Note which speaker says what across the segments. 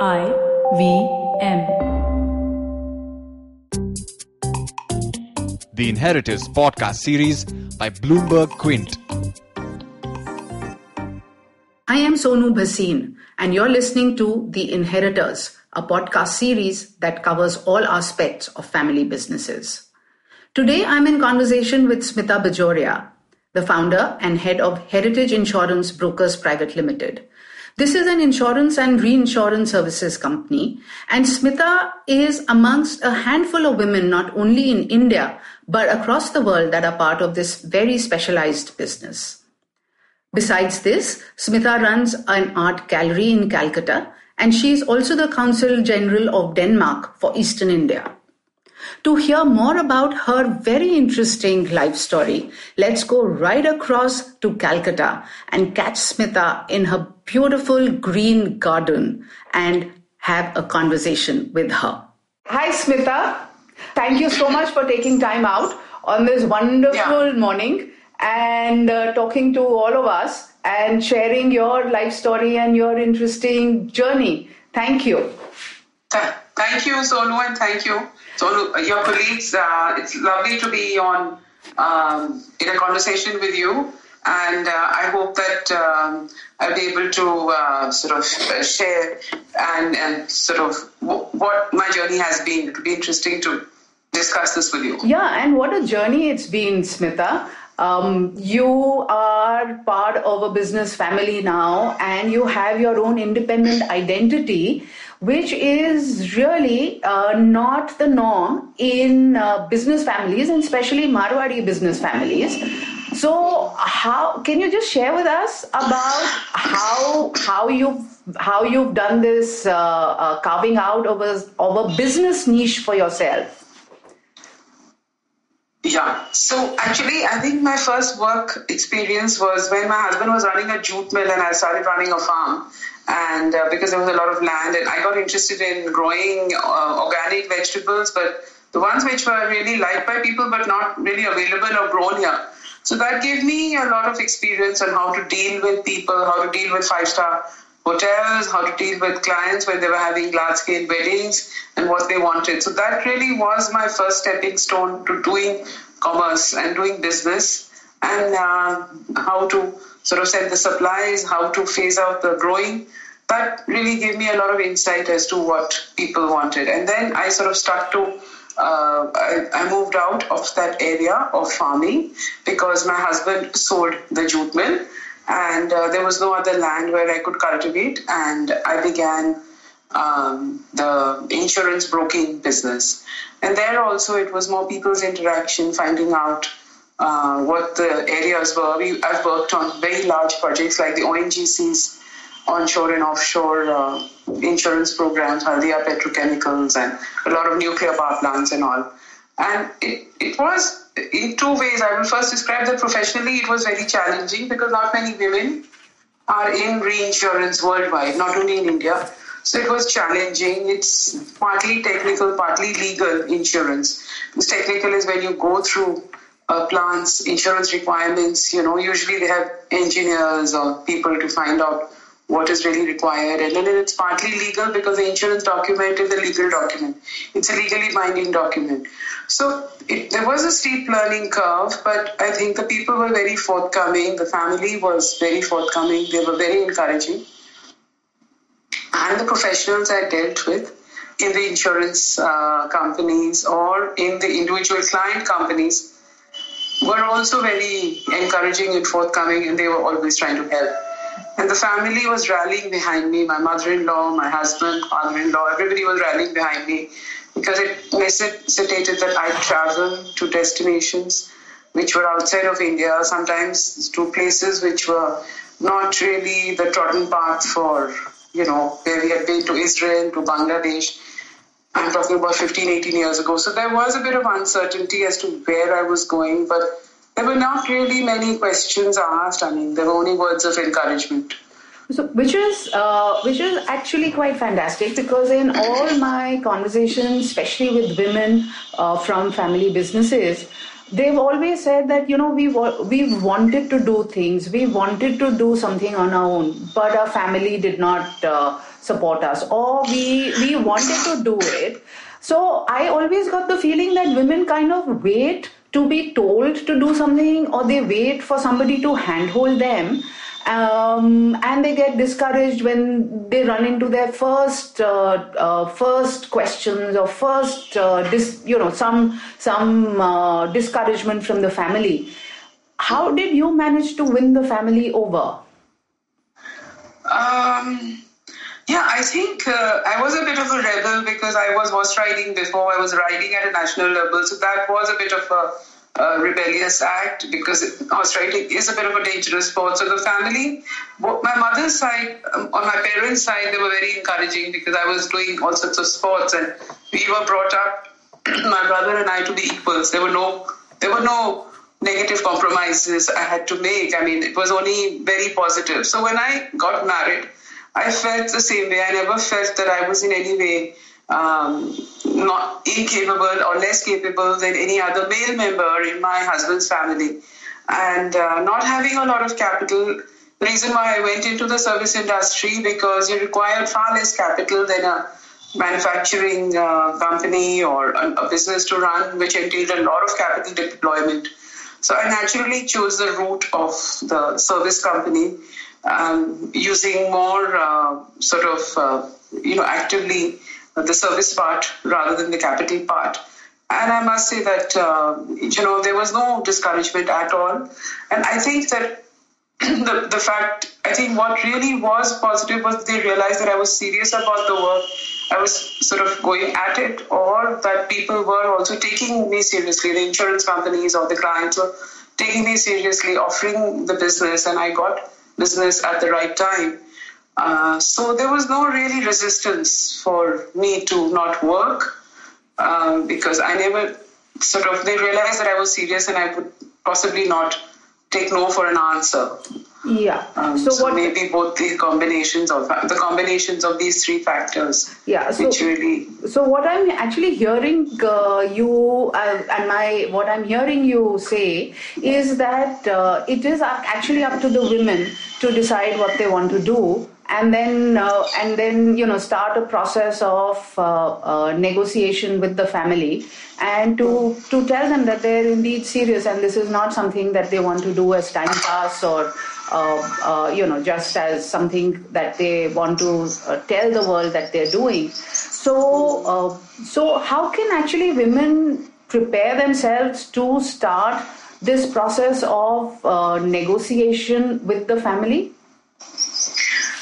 Speaker 1: I V M.
Speaker 2: The Inheritors podcast series by Bloomberg Quint.
Speaker 3: I am Sonu Bhasin, and you're listening to The Inheritors, a podcast series that covers all aspects of family businesses. Today, I'm in conversation with Smita Bajoria, the founder and head of Heritage Insurance Brokers Private Limited. This is an insurance and reinsurance services company, and Smita is amongst a handful of women, not only in India, but across the world, that are part of this very specialized business. Besides this, Smita runs an art gallery in Calcutta, and she is also the Consul General of Denmark for Eastern India. To hear more about her very interesting life story, let's go right across to Calcutta and catch Smita in her beautiful green garden and have a conversation with her. Hi, Smita. Thank you so much for taking time out on this wonderful
Speaker 4: Yeah.
Speaker 3: morning and uh, talking to all of us and sharing your life story and your interesting journey. Thank you.
Speaker 4: Th- Thank you, Sonu, and thank you, Sonu, uh, your colleagues. Uh, it's lovely to be on um, in a conversation with you, and uh, I hope that um, I'll be able to uh, sort of uh, share and, and sort of w- what my journey has been. It will be interesting to discuss this with you.
Speaker 3: Yeah, and what a journey it's been, Smita. Um, you are part of a business family now, and you have your own independent identity, which is really uh, not the norm in uh, business families, and especially Marwadi business families. So, how can you just share with us about how how you how you've done this uh, uh, carving out of a of a business niche for yourself?
Speaker 4: Yeah. So actually, I think my first work experience was when my husband was running a jute mill and I started running a farm. And uh, because there was a lot of land, and I got interested in growing uh, organic vegetables, but the ones which were really liked by people but not really available or grown here. So that gave me a lot of experience on how to deal with people, how to deal with five star hotels, how to deal with clients when they were having large scale weddings and what they wanted. So that really was my first stepping stone to doing commerce and doing business and uh, how to sort of send the supplies, how to phase out the growing. That really gave me a lot of insight as to what people wanted. And then I sort of stuck to uh, I, I moved out of that area of farming because my husband sold the jute mill and uh, there was no other land where I could cultivate. And I began um, the insurance broking business. And there also, it was more people's interaction, finding out uh, what the areas were. We, I've worked on very large projects like the ONGC's onshore and offshore uh, insurance programs, Haldia Petrochemicals, and a lot of nuclear power plants and all. And it, it was in two ways. I will first describe that professionally it was very challenging because not many women are in reinsurance worldwide, not only in India. So it was challenging. It's partly technical, partly legal insurance. Because technical is when you go through uh, plants, insurance requirements, you know, usually they have engineers or people to find out what is really required. And then it's partly legal because the insurance document is a legal document. It's a legally binding document. So it, there was a steep learning curve, but I think the people were very forthcoming. The family was very forthcoming. They were very encouraging. And the professionals I dealt with in the insurance uh, companies or in the individual client companies were also very encouraging and forthcoming, and they were always trying to help. And the family was rallying behind me. My mother-in-law, my husband, father-in-law, everybody was rallying behind me because it necessitated that I travel to destinations which were outside of India, sometimes to places which were not really the trodden path for, you know, where we had been to Israel, to Bangladesh. I'm talking about 15, 18 years ago. So there was a bit of uncertainty as to where I was going, but there were not really many questions asked. I mean, there were only words of encouragement.
Speaker 3: So, which is uh, which is actually quite fantastic because in all my conversations, especially with women uh, from family businesses, they've always said that you know we we wanted to do things, we wanted to do something on our own, but our family did not uh, support us or we we wanted to do it. So i always got the feeling that women kind of wait to be told to do something or they wait for somebody to handhold them um, and they get discouraged when they run into their first uh, uh, first questions or first uh, dis- you know some some uh, discouragement from the family. How did you manage to win the family over?
Speaker 4: Um, yeah, I think uh, I was a bit of a rebel because I was horse riding before. I was riding at a national level, so that was a bit of a, a rebellious act because horse riding is a bit of a dangerous sport. So the family, my mother's side, um, on my parents' side, they were very encouraging because I was doing all sorts of sports, and we were brought up, my brother and I, to be equals. There were no, there were no negative compromises I had to make. I mean, it was only very positive. So when I got married, I felt the same way. I never felt that I was in any way um, not incapable or less capable than any other male member in my husband's family. And uh, not having a lot of capital, the reason why I went into the service industry because it required far less capital than a manufacturing uh, company or a business to run, which entailed a lot of capital deployment. So I naturally chose the route of the service company, um, using more uh, sort of, uh, you know, actively the service part rather than the capital part. And I must say that, uh, you know, there was no discouragement at all. And I think that the, the fact, I think what really was positive was they realized that I was serious about the work I was sort of going at it, or that people were also taking me seriously. The insurance companies or the clients were taking me seriously, offering the business, and I got business at the right time. Uh, so there was no really resistance for me to not work um, because I never sort of they realized that I was serious and I would possibly not take no for an answer.
Speaker 3: Yeah.
Speaker 4: Um, so, so, what maybe both the combinations of the combinations of these three factors.
Speaker 3: Yeah. So,
Speaker 4: which really.
Speaker 3: So what I'm actually hearing uh, you uh, and my what I'm hearing you say is that uh, it is actually up to the women to decide what they want to do and then uh, and then you know start a process of uh, uh, negotiation with the family and to to tell them that they're indeed serious and this is not something that they want to do as time pass or uh, uh, you know just as something that they want to uh, tell the world that they're doing so so how can actually women prepare themselves to start this process of negotiation with the family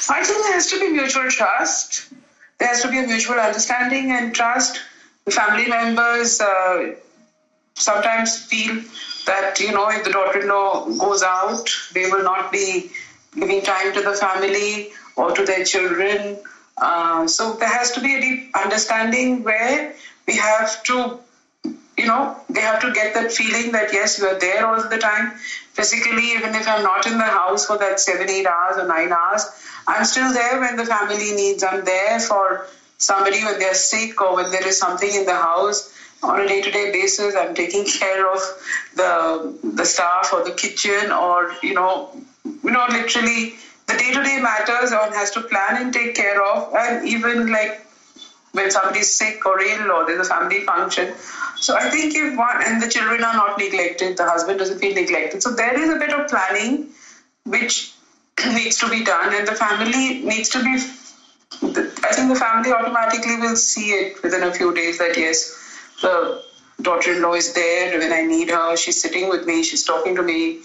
Speaker 4: I think there has to be mutual trust. There has to be a mutual understanding and trust. The family members uh, sometimes feel that, you know, if the daughter in law goes out, they will not be giving time to the family or to their children. Uh, so there has to be a deep understanding where we have to you know, they have to get that feeling that yes, you are there all the time, physically, even if I'm not in the house for that seven, eight hours or nine hours, I'm still there when the family needs. I'm there for somebody when they're sick or when there is something in the house on a day-to-day basis. I'm taking care of the the staff or the kitchen or you know, you know, literally the day-to-day matters one has to plan and take care of, and even like when somebody's sick or ill or there's a family function. So I think if one and the children are not neglected, the husband doesn't feel neglected. So there is a bit of planning which needs to be done, and the family needs to be. I think the family automatically will see it within a few days that yes, the daughter-in-law is there when I need her. She's sitting with me. She's talking to me.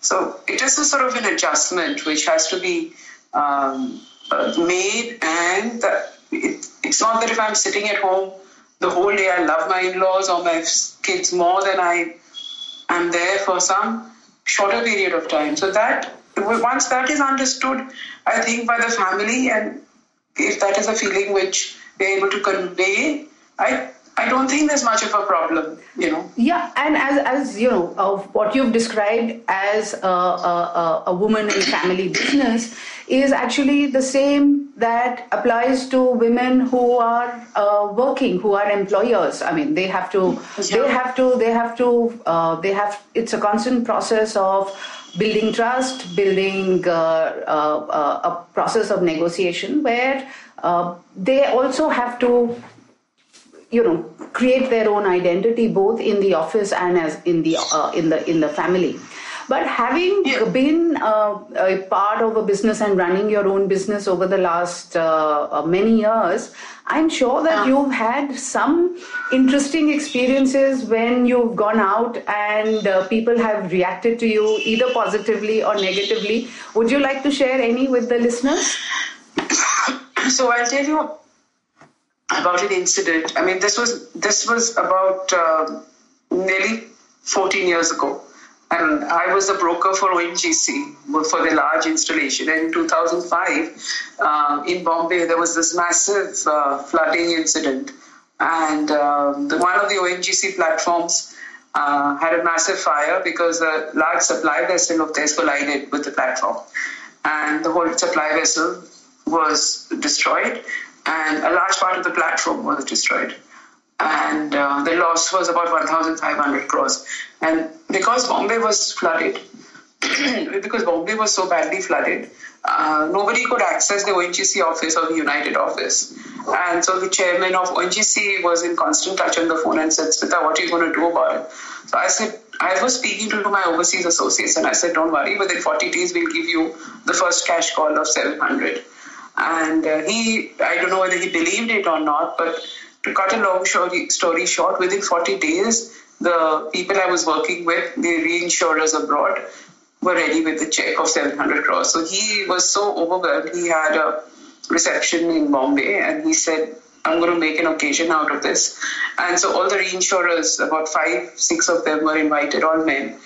Speaker 4: So it is a sort of an adjustment which has to be um, uh, made, and it, it's not that if I'm sitting at home the whole day, I love my in-laws or my kids more than I am there for some shorter period of time. So that once that is understood, I think by the family, and if that is a feeling which they're able to convey, I I don't think there's much of a problem, you know.
Speaker 3: Yeah, and as as you know, of what you've described as a, a, a woman in family business is actually the same that applies to women who are uh, working, who are employers. I mean, they have to, they have to, they have to, uh, they have. It's a constant process of building trust, building uh, uh, uh, a process of negotiation where uh, they also have to you know create their own identity both in the office and as in the uh, in the in the family. But having been uh, a part of a business and running your own business over the last uh, uh, many years i'm sure that
Speaker 4: Yeah.
Speaker 3: you've had some interesting experiences when you've gone out and uh, people have reacted to you either positively or negatively. Would you like to share any with the listeners?
Speaker 4: So I'll tell you about an incident. I mean, this was this was about uh, nearly 14 years ago, and I was a broker for ONGC for the large installation. And in 2005, uh, in Bombay, there was this massive uh, flooding incident, and um, the, one of the ONGC platforms. Uh, had a massive fire because a large supply vessel of theirs collided with the platform, and the whole supply vessel was destroyed, and a large part of the platform was destroyed. And uh, the loss was about 1,500 crores. And because Bombay was flooded, because Bombay was so badly flooded, uh, nobody could access the ONGC office or the United office. And so the chairman of ONGC was in constant touch on the phone and said, Smita, what are you going to do about it? So I said, I was speaking to my overseas associates and I said, don't worry, within 40 days we'll give you the first cash call of 700. And uh, he, I don't know whether he believed it or not, but to cut a long story, story short, within 40 days, the people I was working with, the reinsurers abroad, were ready with the check of 700 crores. So he was so overwhelmed. He had a reception in Bombay and he said, I'm going to make an occasion out of this. And so all the reinsurers, about five, six of them were invited, all men.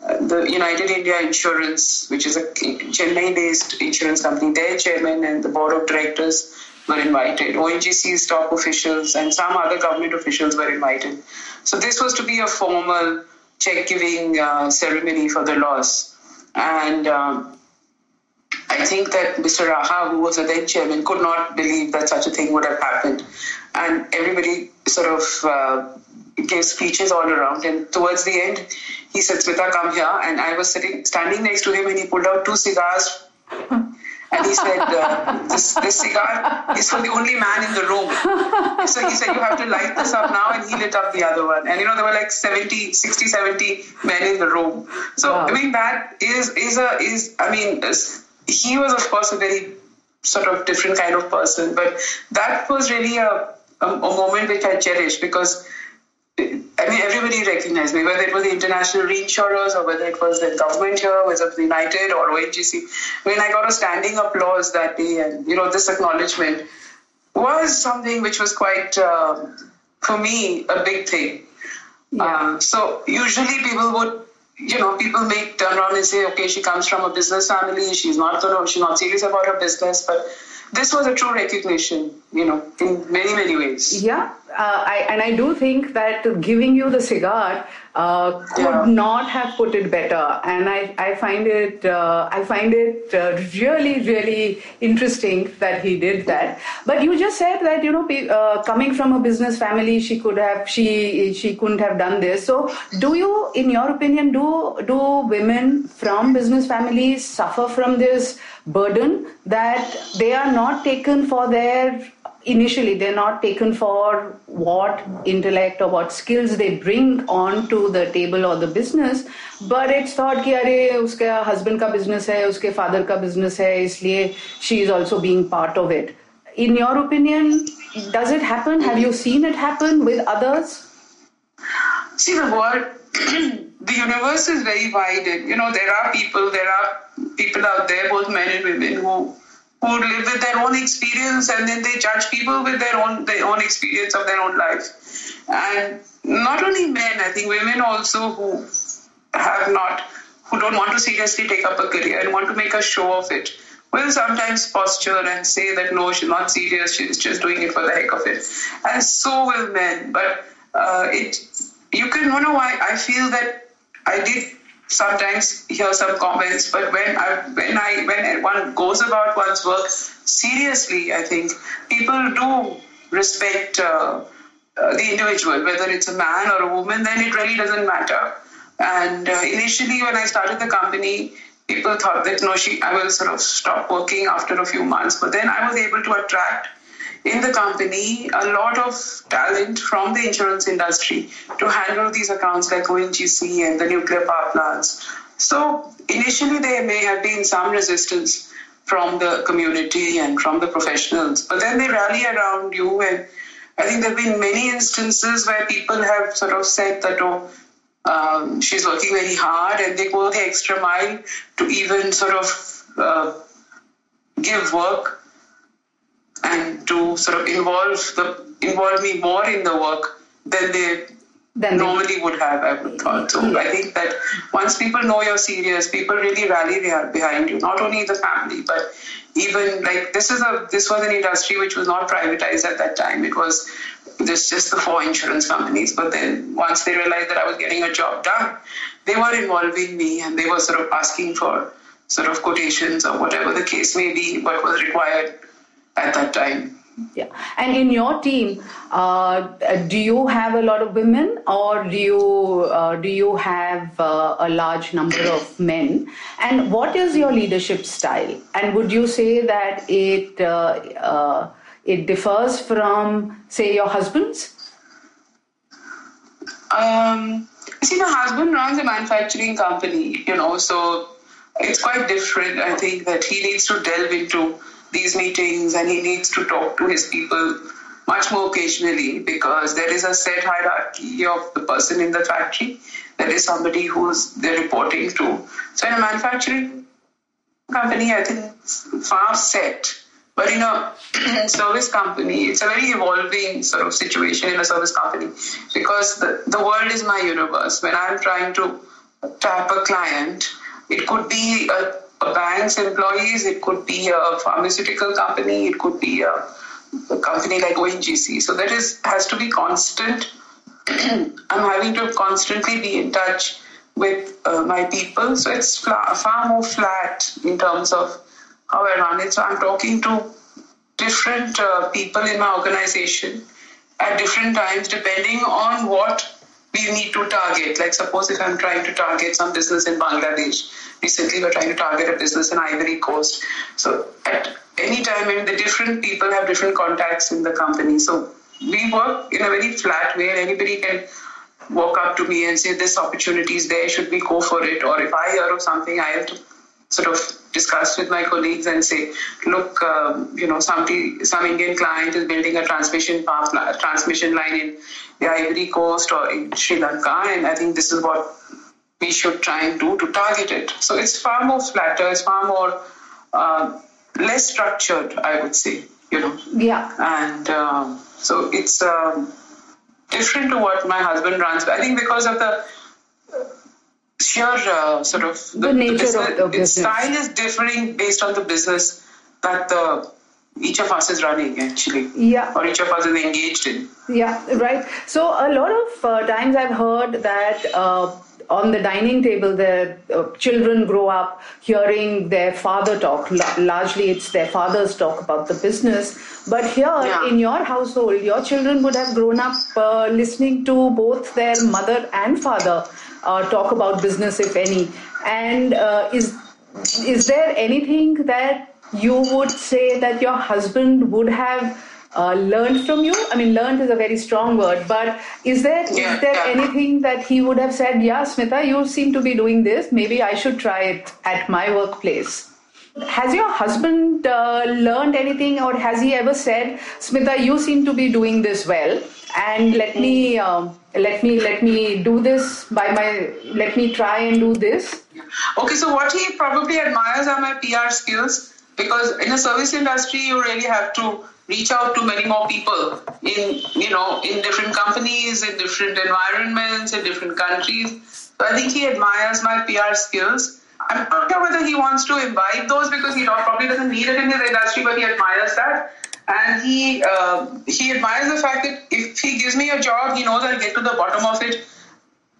Speaker 4: The United India Insurance, which is a Chennai based insurance company, their chairman and the board of directors were invited. ONGC's top officials and some other government officials were invited. So this was to be a formal check giving uh, ceremony for the loss. And um, I think that Mr. Raha, who was a then chairman, could not believe that such a thing would have happened. And everybody sort of uh, gave speeches all around. And towards the end, he said, Smita, come here. And I was sitting, standing next to him, and he pulled out two cigars. And he said, uh, this, this cigar is for the only man in the room. So he said, you have to light this up now. And he lit up the other one. And, you know, there were like 70, 60, 70 men in the room. So,
Speaker 3: Wow.
Speaker 4: I mean, that is, is a, is, I mean, he was, of course, a very sort of different kind of person. But that was really a, a, a moment which I cherish because I mean, everybody recognized me, whether it was the international reinsurers or whether it was the government here, whether it was United or ONGC. When I got a standing applause that day, and you know, this acknowledgement was something which was quite, uh, for me, a big thing.
Speaker 3: Yeah.
Speaker 4: Um, so usually people would, you know, people may turn around and say, okay, she comes from a business family, she's not gonna, she's not serious about her business, but this was a true recognition, you know, in many, many ways.
Speaker 3: Yeah, uh, I, and I do think that giving you the cigar uh, could
Speaker 4: Yeah.
Speaker 3: not have put it better, and I, I find it uh, I find it uh, really really interesting that he did that. But you just said that you know uh, coming from a business family, she could have she she couldn't have done this. So do you, in your opinion, do do women from business families suffer from this burden that they are not taken for their initially they're not taken for what intellect or what skills they bring on to the table or the business but it's thought ki are uske husband ka business hai uske father ka business hai isliye she is also being part of it. In your opinion does it happen? Have you seen it happen with others?
Speaker 4: See the the universe is very wide. And, you know, there are people, there are people out there, both men and women, who who live with their own experience, and then they judge people with their own their own experience of their own life. And not only men, I think women also who have not, who don't want to seriously take up a career and want to make a show of it, will sometimes posture and say that no, she's not serious, she's just doing it for the heck of it. And so will men. But uh, it, you can you know why I feel that I did sometimes hear some comments, but when I when I when one goes about one's work seriously, I think people do respect uh, uh, the individual, whether it's a man or a woman. Then it really doesn't matter. And uh, initially, when I started the company, people thought that no, she I will sort of stop working after a few months. But then I was able to attract in the company a lot of talent from the insurance industry to handle these accounts like ONGC and the nuclear power plants. So initially there may have been some resistance from the community and from the professionals, but then they rally around you and I think there have been many instances where people have sort of said that, oh, um, she's working very hard and they go the extra mile to even sort of uh, give work and to sort of involve the involve me more in the work than they than normally they, would have, I would thought. So yeah. I think that once people know you're serious, people really rally behind you. Not only the family, but even like this is a this was an industry which was not privatized at that time. It was this just the four insurance companies. But then once they realized that I was getting a job done, they were involving me and they were sort of asking for sort of quotations or whatever the case may be, what was required at that time.
Speaker 3: Yeah, and in your team, uh, do you have a lot of women, or do you uh, do you have uh, a large number of men? And what is your leadership style? And would you say that it uh, uh, it differs from, say, your husband's?
Speaker 4: Um, see, my husband runs a manufacturing company, you know, so it's quite different. I think that he needs to delve into these meetings and he needs to talk to his people much more occasionally because there is a set hierarchy of the person in the factory. There is somebody who's they're reporting to. So in a manufacturing company, I think it's far set. But in a service company, it's a very evolving sort of situation in a service company because the, the world is my universe. When I'm trying to tap a client, it could be a a bank's employees, it could be a pharmaceutical company, it could be a, a company like ONGC. So that is has to be constant. I'm having to constantly be in touch with uh, my people. So it's far, far more flat in terms of how I run it. So I'm talking to different uh, people in my organization at different times, depending on what we need to target. Like, suppose if I'm trying to target some business in Bangladesh, recently we're trying to target a business in Ivory Coast. So, at any time, I mean, the different people have different contacts in the company. So, we work in a very flat way, and anybody can walk up to me and say, This opportunity is there, should we go for it? Or if I hear of something, I have to sort of discuss with my colleagues and say, look, um, you know, somebody, some Indian client is building a transmission path, transmission line in the Ivory Coast or in Sri Lanka, and I think this is what we should try and do to target it. So it's far more flatter, it's far more uh, less structured, I would say. You know.
Speaker 3: Yeah.
Speaker 4: And uh, so it's um, different to what my husband runs. I think because of the sheer uh, sort of
Speaker 3: the, the nature the business, of the business.
Speaker 4: style is differing based on the business that the each of us is running actually.
Speaker 3: Yeah.
Speaker 4: Or each of us is engaged in.
Speaker 3: Yeah right. So a lot of uh, times i've heard that uh, on the dining table, the uh, children grow up hearing their father talk. L- largely, it's their fathers talk about the business. But here yeah. in your household, your children would have grown up uh, listening to both their mother and father uh, talk about business, if any. And uh, is is there anything that you would say that your husband would have uh, learned from you? I mean, learned is a very strong word, but is there yeah, is there anything that he would have said? Yeah, Smita, you seem to be doing this. Maybe I should try it at my workplace. Has your husband uh, learned anything, or has he ever said, Smita, you seem to be doing this well, and let me um, let me let me do this by my let me try and do this?
Speaker 4: Okay, so what he probably admires are my PR skills because in a service industry, you really have to reach out to many more people in you know in different companies, in different environments, in different countries. So I think he admires my PR skills I'm not sure whether he wants to imbibe those because he probably doesn't need it in his industry, but he admires that. And he uh, he admires the fact that if he gives me a job, he knows I'll get to the bottom of it.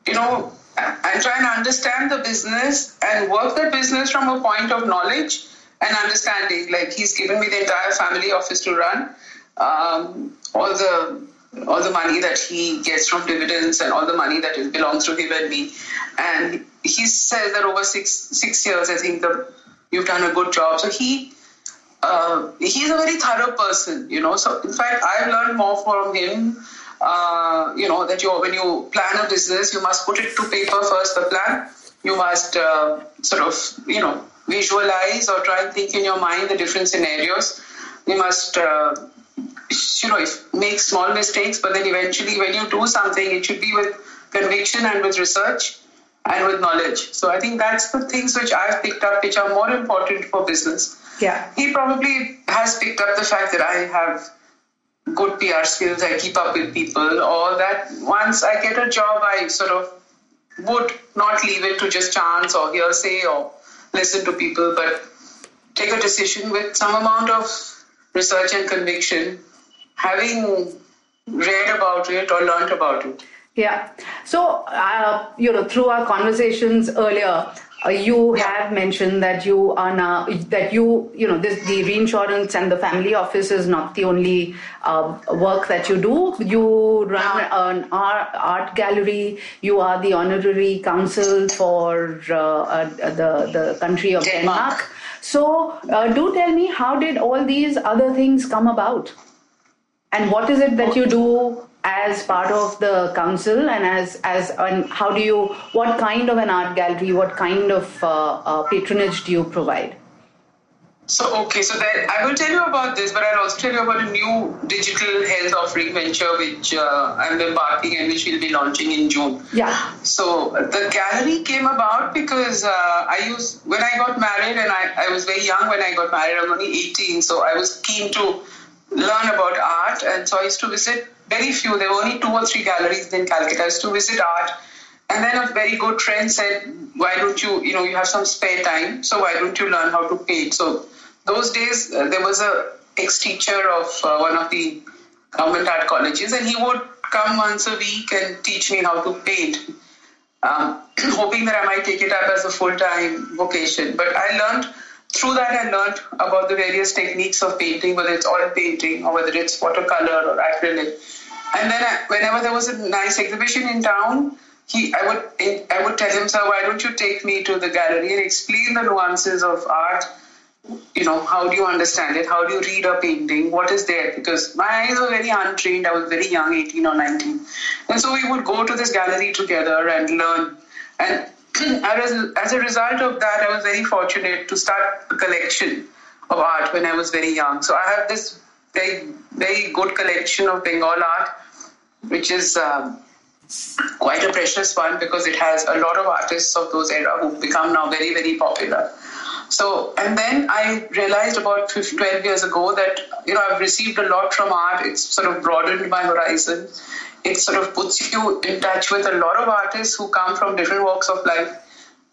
Speaker 4: You know, and try and understand the business and work the business from a point of knowledge and understanding. Like he's given me the entire family office to run. Um, all the all the money that he gets from dividends and all the money that belongs to him and me. And he says that over six six years, I think the, you've done a good job. So he uh, he's a very thorough person, you know. So in fact, I've learned more from him. Uh, you know that you when you plan a business, you must put it to paper first. The plan you must uh, sort of you know visualize or try and think in your mind the different scenarios. You must uh, you know make small mistakes, but then eventually when you do something, it should be with conviction and with research and with knowledge. So I think that's the things which I've picked up, which are more important for business.
Speaker 3: Yeah.
Speaker 4: He probably has picked up the fact that I have good PR skills, I keep up with people, or that once I get a job, I sort of would not leave it to just chance or hearsay or listen to people, but take a decision with some amount of research and conviction, having read about it or learned about it.
Speaker 3: Yeah. So, uh, you know, through our conversations earlier, uh, you have mentioned that you are now that you you know this the reinsurance and the family office is not the only uh, work that you do. You run an art, gallery. You are the honorary consul for uh, uh, the the country of
Speaker 4: Denmark.
Speaker 3: Denmark. So, uh, do tell me how did all these other things come about, and what is it that you do as part of the council, and as as and how do you what kind of an art gallery, what kind of uh, uh, patronage do you provide?
Speaker 4: So, okay, so that I will tell you about this, but I'll also tell you about a new digital health offering venture which uh, I'm embarking and which we'll be launching in June.
Speaker 3: Yeah.
Speaker 4: So the gallery came about because uh, I used when I got married, and I, I was very young when I got married. I was only 18, so I was keen to learn about art, and so I used to visit very few. There were only two or three galleries in Calcutta. I used to visit art, and then a very good friend said, "Why don't you? You know, you have some spare time, so why don't you learn how to paint?" So those days uh, there was a ex-teacher of uh, one of the government art colleges, and he would come once a week and teach me how to paint um, hoping that I might take it up as a full time vocation. But I learned through that, I learned about the various techniques of painting, whether it's oil painting or whether it's watercolor or acrylic. And then, I, whenever there was a nice exhibition in town, he, I would, I would tell him, "Sir, why don't you take me to the gallery and explain the nuances of art? You know, how do you understand it? How do you read a painting? What is there? Because my eyes were very untrained. I was very young, 18 or 19, and so we would go to this gallery together and learn. And as, a result of that, I was very fortunate to start a collection of art when I was very young. So I have this very, very good collection of Bengal art, which is um, quite a precious one because it has a lot of artists of those era who've become now very, very popular. So, and then I realized about 15, 12 years ago that, you know, I've received a lot from art. It's sort of broadened my horizon. It sort of puts you in touch with a lot of artists who come from different walks of life.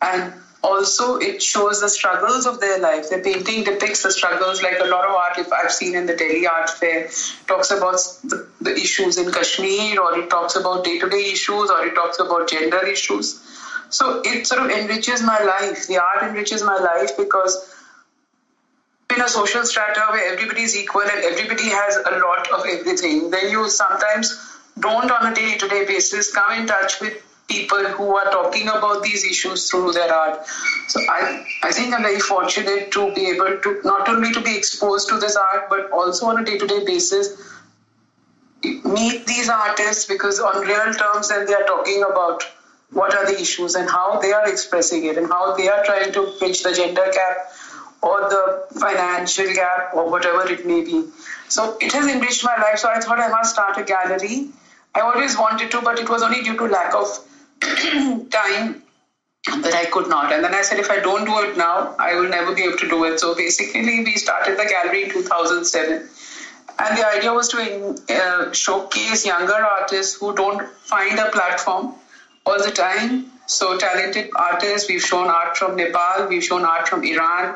Speaker 4: And also, it shows the struggles of their life. The painting depicts the struggles, like a lot of art if I've seen in the Delhi Art Fair, talks about the, the issues in Kashmir, or it talks about day to day issues, or it talks about gender issues. So it sort of enriches my life. The art enriches my life because in a social strata where everybody is equal and everybody has a lot of everything, then you sometimes don't on a day to day basis come in touch with people who are talking about these issues through their art. So I, I think I'm very fortunate to be able to not only to be exposed to this art, but also on a day to day basis meet these artists because on real terms then they are talking about what are the issues and how they are expressing it and how they are trying to bridge the gender gap or the financial gap or whatever it may be. So it has enriched my life. So I thought I must start a gallery. I always wanted to, but it was only due to lack of time that I could not. And then I said, if I don't do it now, I will never be able to do it. So basically, we started the gallery in 2007. And the idea was to uh, showcase younger artists who don't find a platform all the time So talented artists. We've shown art from Nepal. We've shown art from Iran.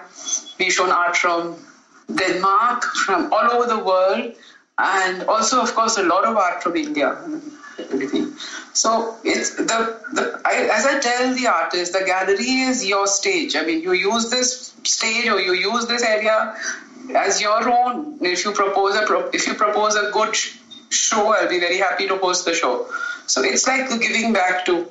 Speaker 4: We've shown art from Denmark, from all over the world, and also, of course, a lot of art from India. So it's the, the I, as I tell the artist, the gallery is your stage. I mean, you use this stage or you use this area as your own. If you propose a if you propose a good show, I'll be very happy to host the show. So it's like giving back to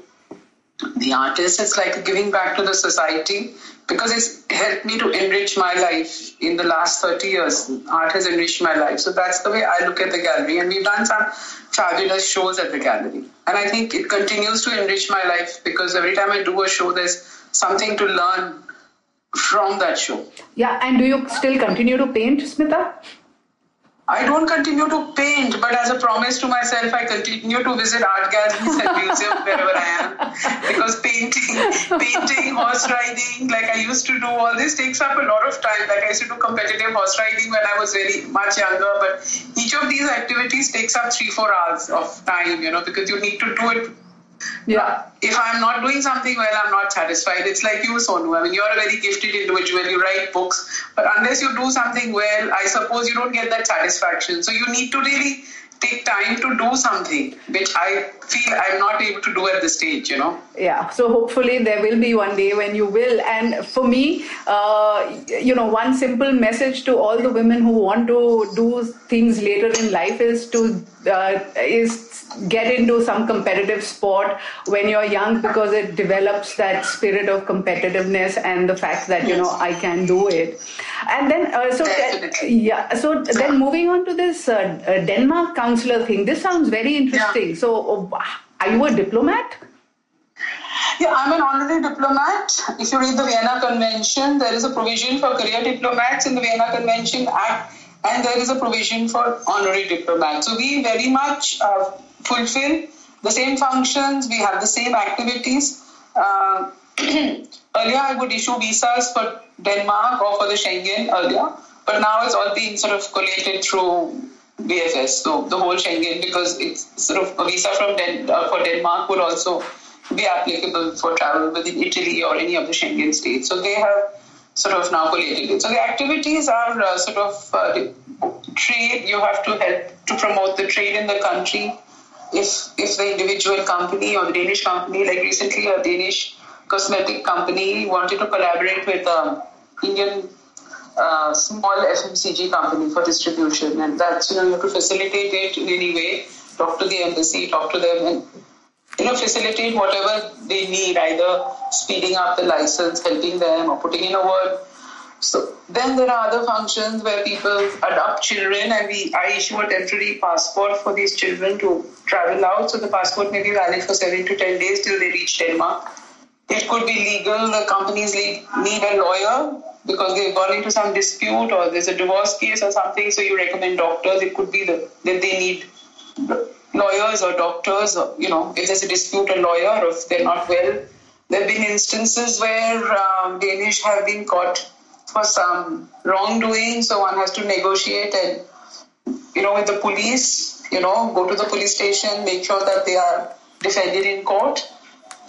Speaker 4: the artist. It's like giving back to the society because it's helped me to enrich my life in the last 30 years. Art has enriched my life. So that's the way I look at the gallery. And we've done some fabulous shows at the gallery. And I think it continues to enrich my life because every time I do a show, there's something to learn from that show.
Speaker 3: Yeah, and do you still continue to paint, Smita?
Speaker 4: I don't continue to paint, but as a promise to myself, I continue to visit art galleries and museums wherever I am. Because painting, painting, horse riding, like I used to do, all this takes up a lot of time. Like I used to do competitive horse riding when I was very much younger, but each of these activities takes up three, four hours of time, you know, because you need to do it
Speaker 3: Yeah.
Speaker 4: if I'm not doing something well, I'm not satisfied. It's like you, Sonu. I mean, you're a very gifted individual. You write books, but unless you do something well, I suppose you don't get that satisfaction. So you need to really take time to do something, which I feel I'm not able to do at this stage. You know.
Speaker 3: Yeah, so hopefully there will be one day when you will. And for me, uh, you know, one simple message to all the women who want to do things later in life is to uh, is get into some competitive sport when you're young because it develops that spirit of competitiveness and the fact that you know I can do it. And then uh, so yeah, so then moving on to this uh, uh, Denmark counselor thing. This sounds very interesting. So uh, are you a diplomat?
Speaker 4: Yeah, I'm an honorary diplomat. If you read the Vienna Convention, there is a provision for career diplomats in the Vienna Convention Act, and there is a provision for honorary diplomats. So we very much uh, fulfill the same functions, we have the same activities. Uh, earlier, I would issue visas for Denmark or for the Schengen earlier, but now it's all being sort of collated through VFS, so the whole Schengen, because it's sort of a visa from Den- uh, for Denmark would also be applicable for travel within Italy or any of the Schengen states. So they have sort of now collated it. So the activities are uh, sort of uh, trade. You have to help to promote the trade in the country. If if the individual company or the Danish company, like recently a Danish cosmetic company wanted to collaborate with an Indian uh, small FMCG company for distribution, and that's you know you have to facilitate it in any way. Talk to the embassy, talk to them, and you know facilitate whatever they need, either speeding up the license, helping them, or putting in a word. So then there are other functions where people adopt children, and we I issue a temporary passport for these children to travel out. So the passport may be valid for seven to ten days till they reach Denmark. It could be legal. The companies need need a lawyer because they've gone into some dispute or there's a divorce case or something. So you recommend doctors. It could be the, that they need lawyers or doctors. Or, you know, if there's a dispute, a lawyer. Or if they're not well, there have been instances where um, Danish have been caught for some wrongdoing. So one has to negotiate and you know with the police. You know, go to the police station, make sure that they are defended in court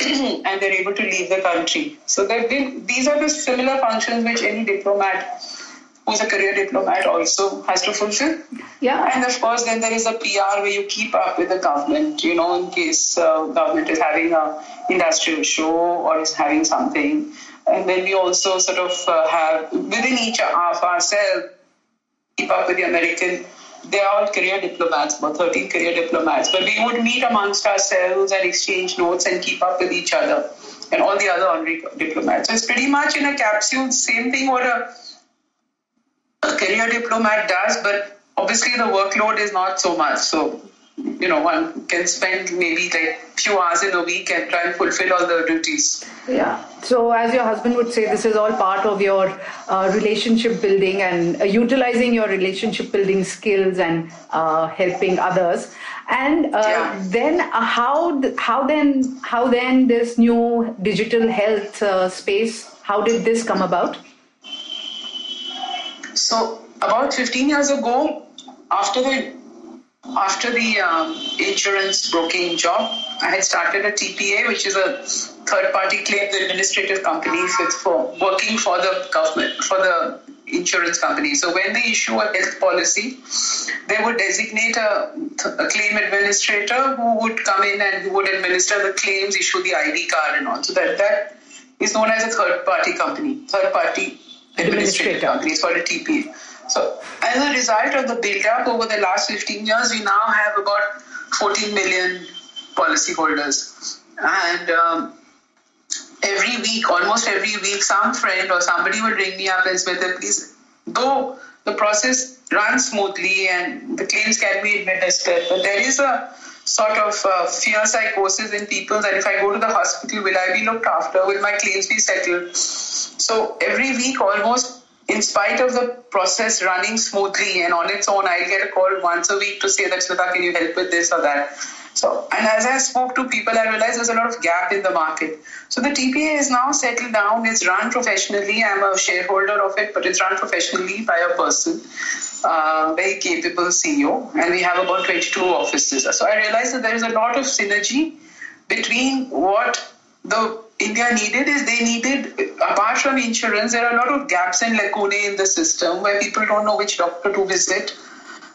Speaker 4: and they're able to leave the country. So these are the similar functions which any diplomat who's a career diplomat also has to fulfill.
Speaker 3: Yeah.
Speaker 4: And of course, then there is a PR where you keep up with the government, you know, in case uh, government is having a industrial show or is having something. And then we also sort of uh, have within each of ourselves keep up with the American. They are all career diplomats, about 13 career diplomats. But we would meet amongst ourselves and exchange notes and keep up with each other and all the other honorary diplomats. So it's pretty much in a capsule, same thing what a, a career diplomat does, but obviously the workload is not so much. So, you know, one can spend maybe like few hours in a week and try and fulfill all the duties.
Speaker 3: Yeah. So, as your husband would say, this is all part of your uh, relationship building and uh, utilizing your relationship building skills and uh, helping others. And uh,
Speaker 4: Yeah.
Speaker 3: then, uh, how how then how then this new digital health uh, space? How did this come about?
Speaker 4: So about 15 years ago, after the after the um, insurance broking job, I had started a TPA, which is a third-party claims administrative company for working for the government for the insurance company. So when they issue a health policy, they would designate a, a, claim administrator who would come in and who would administer the claims, issue the ID card, and all. So that that is known as a third-party company, third-party administrative company. It's called a TPA. So as a result of the build-up over the last 15 years, we now have about 14 million policyholders, and um, every week, almost every week, some friend or somebody will ring me up and say, please, though the process runs smoothly and the claims can be administered, but there is a sort of uh, fear psychosis in people that if I go to the hospital, will I be looked after? Will my claims be settled? So every week, almost in spite of the process running smoothly and on its own, I'll get a call once a week to say that, Smita, can you help with this or that? So, and as I spoke to people, I realized there's a lot of gap in the market. So the TPA is now settled down. It's run professionally. I'm a shareholder of it, but it's run professionally by a person, uh, very capable CEO, and we have about 22 offices. So I realized that there is a lot of synergy between what the India needed is they needed, apart from insurance, there are a lot of gaps and lacunae in the system where people don't know which doctor to visit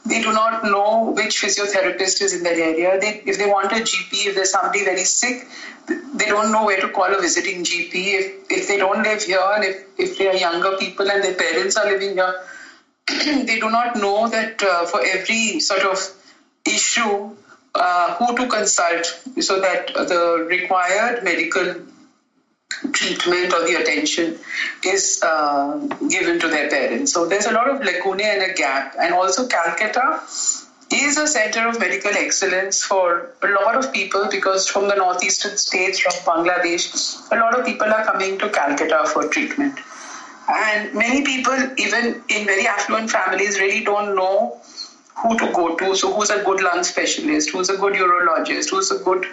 Speaker 4: they do not know which physiotherapist is in that area. They, if they want a GP, if there's somebody very sick, they don't know where to call a visiting GP. If, if they don't live here and if, if they are younger people and their parents are living here, they do not know that uh, for every sort of issue, uh, who to consult so that the required medical treatment or the attention is uh, given to their parents. So there's a lot of lacuna and a gap. And also, Calcutta is a center of medical excellence for a lot of people because from the northeastern states, from Bangladesh, a lot of people are coming to Calcutta for treatment. And many people, even in very affluent families, really don't know who to go to. So, who's a good lung specialist? Who's a good urologist? Who's a good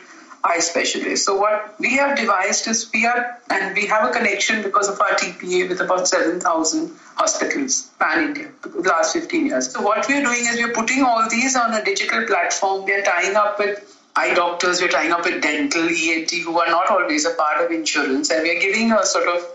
Speaker 4: eye specialist. So what we have devised is we are, and we have a connection because of our TPA with about 7,000 hospitals pan India the last 15 years. So what we are doing is we are putting all these on a digital platform. We are tying up with eye doctors, we're tying up with dental, ENT, who are not always a part of insurance, and we are giving a sort of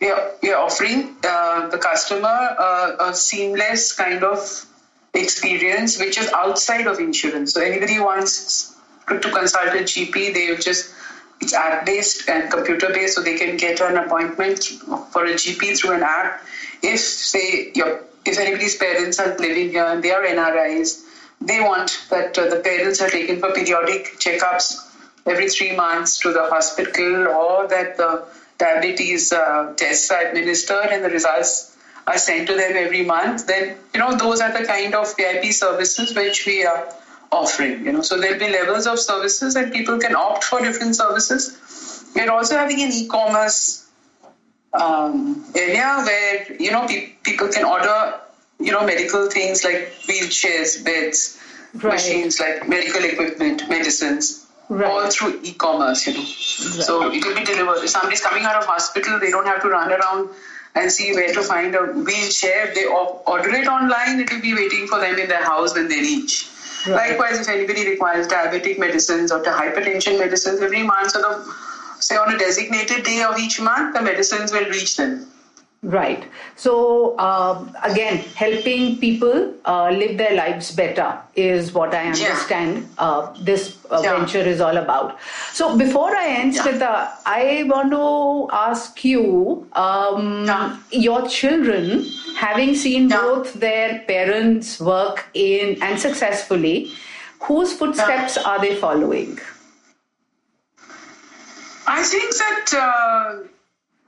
Speaker 4: we are, we are offering uh, the customer uh, a seamless kind of experience which is outside of insurance. So anybody wants to consult a GP, they just it's app based and computer based, so they can get an appointment for a GP through an app. If say your if anybody's parents are living here and they are NRIs, they want that uh, the parents are taken for periodic checkups every three months to the hospital, or that the diabetes uh, tests are administered and the results are sent to them every month. Then you know those are the kind of VIP services which we are offering. You know, so there'll be levels of services, and people can opt for different services. We're also having an e-commerce um, area where you know pe- people can order you know medical things like wheelchairs, beds, right. machines like medical equipment, medicines. Right. All through e-commerce, you know. Right. So it will be delivered. If somebody's coming out of hospital, they don't have to run around and see where to find a wheelchair. They order it online. It will be waiting for them in their house when they reach. Right. Likewise, if anybody requires diabetic medicines or the hypertension medicines every month, so the, say on a designated day of each month, the medicines will reach them.
Speaker 3: Right. So, uh, again, helping people uh, live their lives better is what I understand yeah. uh, this uh, yeah. venture is all about. So, before I end, yeah. Smita, I want to ask you um, yeah. your children, having seen both their parents work in and successfully, whose footsteps are they following?
Speaker 4: I think that uh,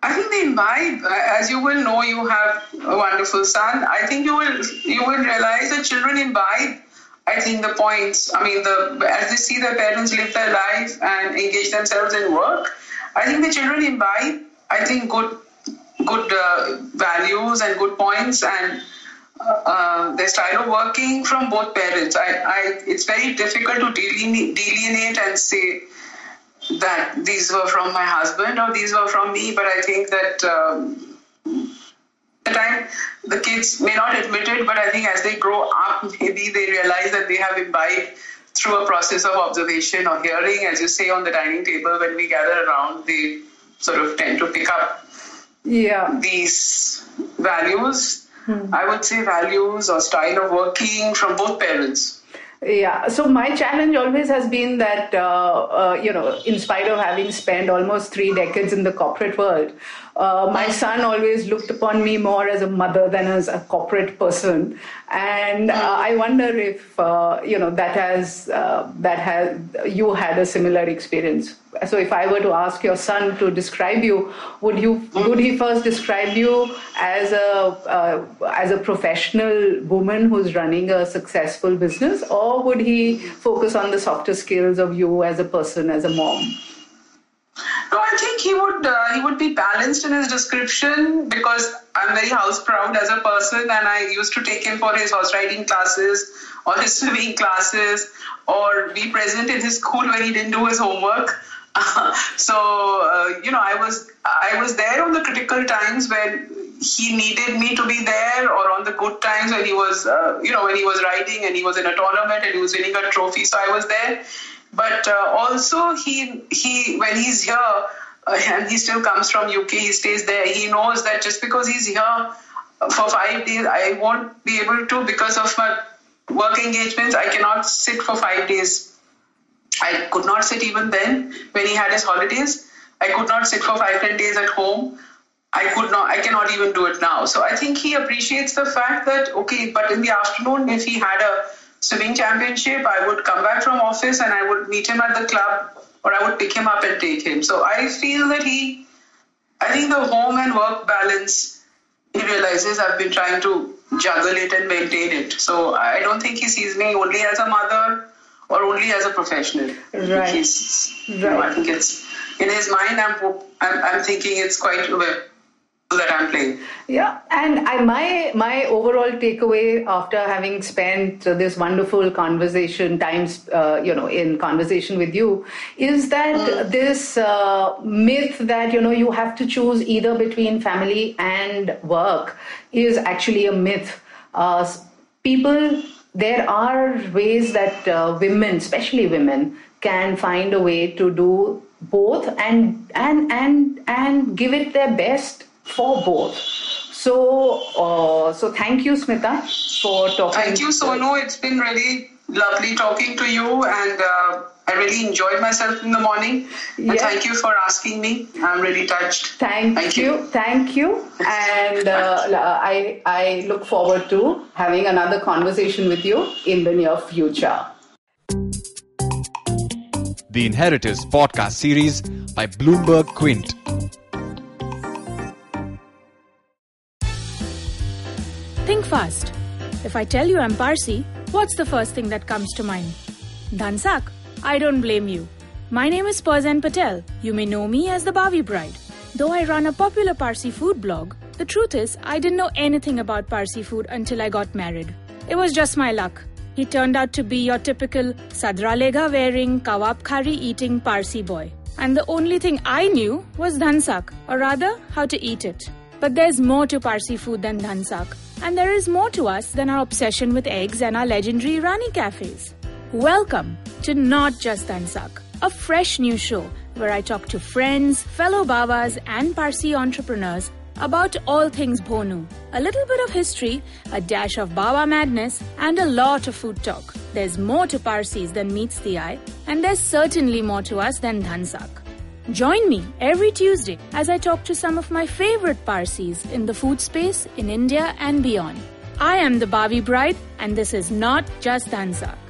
Speaker 4: I think they imbibe, as you will know, you have a wonderful son. I think you will you will realize that children imbibe. I think the points. I mean, the as they see their parents live their life and engage themselves in work, I think the children imbibe. I think good good uh, values and good points and uh, uh their style of working from both parents. I, I it's very difficult to delineate, delineate and say that these were from my husband or these were from me, but I think that um, the time the kids may not admit it, but I think as they grow up. Maybe they realize that they have imbibed through a process of observation or hearing, as you say, on the dining table when we gather around, they sort of tend to pick up
Speaker 3: yeah.
Speaker 4: these values. Hmm. I would say values or style of working from both parents.
Speaker 3: Yeah, so my challenge always has been that, uh, uh, you know, in spite of having spent almost three decades in the corporate world, uh, my son always looked upon me more as a mother than as a corporate person, and uh, I wonder if uh, you know that has uh, that has you had a similar experience. So, if I were to ask your son to describe you, would you would he first describe you as a uh, as a professional woman who's running a successful business, or would he focus on the softer skills of you as a person, as a mom?
Speaker 4: No, I think he would uh, he would be balanced in his description because I'm very house proud as a person, and I used to take him for his horse riding classes or his swimming classes, or be present in his school when he didn't do his homework. so uh, you know, I was I was there on the critical times when he needed me to be there, or on the good times when he was uh, you know when he was riding and he was in a tournament and he was winning a trophy. So I was there but uh, also he he when he's here uh, and he still comes from UK, he stays there. He knows that just because he's here for five days, I won't be able to because of my work engagements. I cannot sit for five days. I could not sit even then when he had his holidays. I could not sit for five ten days at home. I could not. I cannot even do it now. So I think he appreciates the fact that okay, but in the afternoon, if he had a swimming championship, I would come back from office and I would meet him at the club or I would pick him up and take him. So I feel that he, I think the home and work balance, he realizes I've been trying to juggle it and maintain it. So I don't think he sees me only as a mother or only as a professional.
Speaker 3: Right.
Speaker 4: He's, right. You know, I think it's in his mind. I'm, I'm, I'm thinking it's quite that I'm playing.
Speaker 3: Yeah, and I, my my overall takeaway after having spent this wonderful conversation times, uh, you know, in conversation with you, is that mm. this uh, myth that you know you have to choose either between family and work is actually a myth. Uh, people, there are ways that uh, women, especially women, can find a way to do both and and and and give it their best for both. So, uh, so thank you, Smita, for talking.
Speaker 4: Thank you, Sonu. It's been really lovely talking to you, and uh, I really enjoyed myself in the morning. And thank you for asking me. I'm really touched.
Speaker 3: Thank, thank you. you. Thank you. And uh, I, I look forward to having another conversation with you in the near future.
Speaker 2: The Inheritors podcast series by Bloomberg Quint.
Speaker 5: Think fast. If I tell you I'm Parsi, what's the first thing that comes to mind? Dhansak. I don't blame you. My name is Perzen Patel. You may know me as the Bawi Bride. Though I run a popular Parsi food blog, the truth is I didn't know anything about Parsi food until I got married. It was just my luck. He turned out to be your typical sadra lega wearing, kawab khari eating Parsi boy. And the only thing I knew was dhansak, or rather, how to eat it. But there's more to Parsi food than dhansak. And there is more to us than our obsession with eggs and our legendary Rani cafes. Welcome to Not Just Dhansak, a fresh new show where I talk to friends, fellow Babas, and Parsi entrepreneurs about all things Bhonu. A little bit of history, a dash of Baba madness, and a lot of food talk. There's more to Parsis than meets the eye, and there's certainly more to us than Dhansak. Join me every Tuesday as I talk to some of my favorite Parsis in the food space in India and beyond. I am the Bawi Bride, and this is not just Dhansak.